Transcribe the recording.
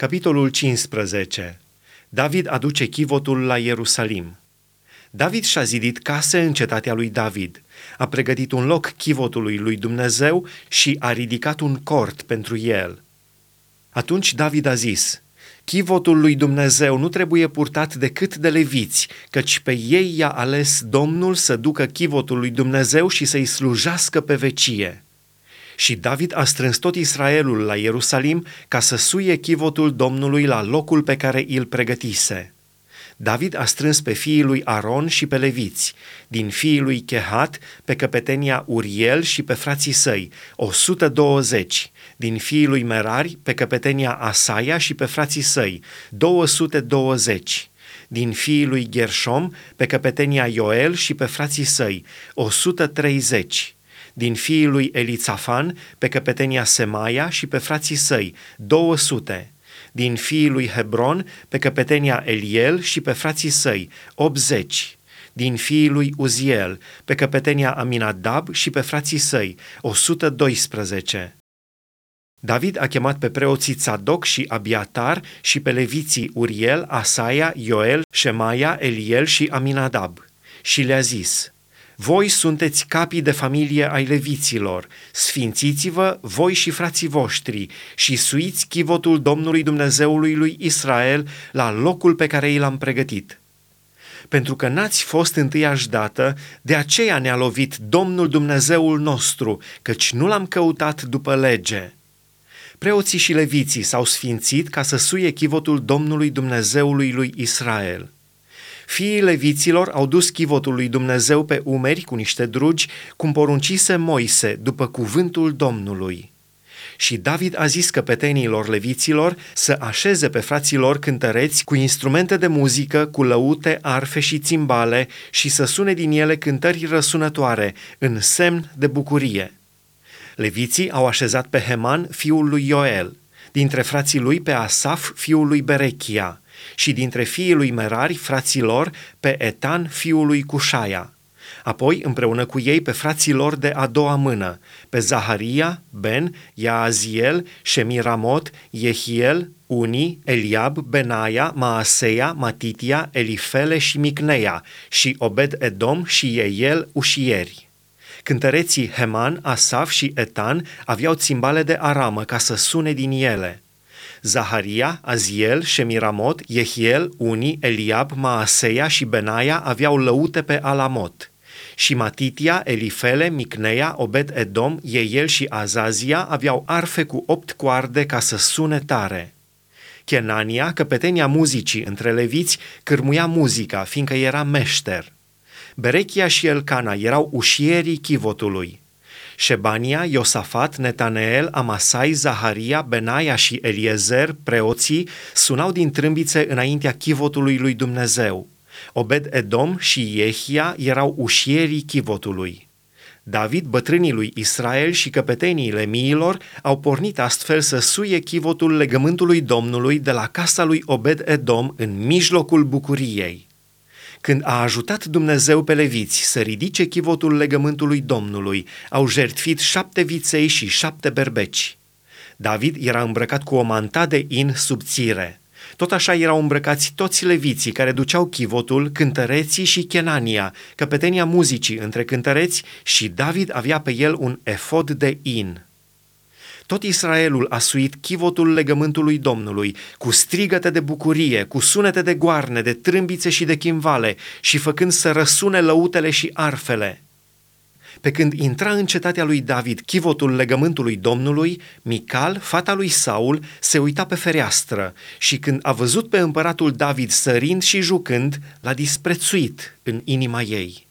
Capitolul 15. David aduce chivotul la Ierusalim. David și-a zidit case în cetatea lui David. A pregătit un loc chivotului lui Dumnezeu și a ridicat un cort pentru el. Atunci David a zis, Chivotul lui Dumnezeu nu trebuie purtat decât de leviți, căci pe ei i-a ales Domnul să ducă chivotul lui Dumnezeu și să-i slujească pe vecie. Și David a strâns tot Israelul la Ierusalim ca să suie chivotul Domnului la locul pe care îl pregătise. David a strâns pe fiii lui Aron și pe leviți, din fiii lui Chehat pe căpetenia Uriel și pe frații săi, 120, din fiii lui Merari pe căpetenia Asaia și pe frații săi, 220, din fiii lui Gershom pe căpetenia Ioel și pe frații săi, 130, din fiii lui Elițafan pe căpetenia Semaia și pe frații săi, 200, din fiii lui Hebron pe căpetenia Eliel și pe frații săi, 80, din fiii lui Uziel pe căpetenia Aminadab și pe frații săi, 112. David a chemat pe preoții Tzadok și Abiatar și pe leviții Uriel, Asaia, Ioel, Shemaia, Eliel și Aminadab și le-a zis – voi sunteți capii de familie ai leviților, sfințiți-vă voi și frații voștri și suiți chivotul Domnului Dumnezeului lui Israel la locul pe care i l-am pregătit. Pentru că n-ați fost întâiași dată, de aceea ne-a lovit Domnul Dumnezeul nostru, căci nu l-am căutat după lege. Preoții și leviții s-au sfințit ca să suie chivotul Domnului Dumnezeului lui Israel. Fiii leviților au dus chivotul lui Dumnezeu pe umeri cu niște drugi, cum poruncise Moise, după cuvântul Domnului. Și David a zis căpetenilor leviților să așeze pe fraților cântăreți cu instrumente de muzică, cu lăute, arfe și țimbale și să sune din ele cântări răsunătoare, în semn de bucurie. Leviții au așezat pe Heman, fiul lui Ioel, dintre frații lui pe Asaf, fiul lui Berechia, și dintre fiii lui Merari, fraților, pe Etan, fiul lui Cușaia. Apoi, împreună cu ei, pe frații lor de a doua mână, pe Zaharia, Ben, Yaaziel, Shemiramot, Yehiel, Uni, Eliab, Benaia, Maaseia, Matitia, Elifele și Micneia, și Obed Edom și Eiel ușieri. Cântăreții Heman, Asaf și Etan aveau țimbale de aramă ca să sune din ele – Zaharia, Aziel, Shemiramot, Yehiel, Uni, Eliab, Maaseia și Benaia aveau lăute pe Alamot. Și Matitia, Elifele, Micneia, Obed Edom, Eiel și Azazia aveau arfe cu opt coarde ca să sune tare. Kenania, căpetenia muzicii între leviți, cârmuia muzica, fiindcă era meșter. Berechia și Elcana erau ușierii chivotului. Șebania, Iosafat, Netaneel, Amasai, Zaharia, Benaia și Eliezer, preoții, sunau din trâmbițe înaintea chivotului lui Dumnezeu. Obed Edom și Iehia erau ușierii chivotului. David, bătrânii lui Israel și căpeteniile miilor au pornit astfel să suie chivotul legământului Domnului de la casa lui Obed Edom în mijlocul bucuriei. Când a ajutat Dumnezeu pe leviți să ridice chivotul legământului Domnului, au jertfit șapte viței și șapte berbeci. David era îmbrăcat cu o manta de in subțire. Tot așa erau îmbrăcați toți leviții care duceau chivotul, cântăreții și chenania, căpetenia muzicii între cântăreți și David avea pe el un efod de in. Tot Israelul a suit chivotul legământului Domnului, cu strigăte de bucurie, cu sunete de goarne, de trâmbițe și de chimvale, și făcând să răsune lăutele și arfele. Pe când intra în cetatea lui David chivotul legământului Domnului, Mical, fata lui Saul, se uita pe fereastră și când a văzut pe împăratul David sărind și jucând, l-a disprețuit în inima ei.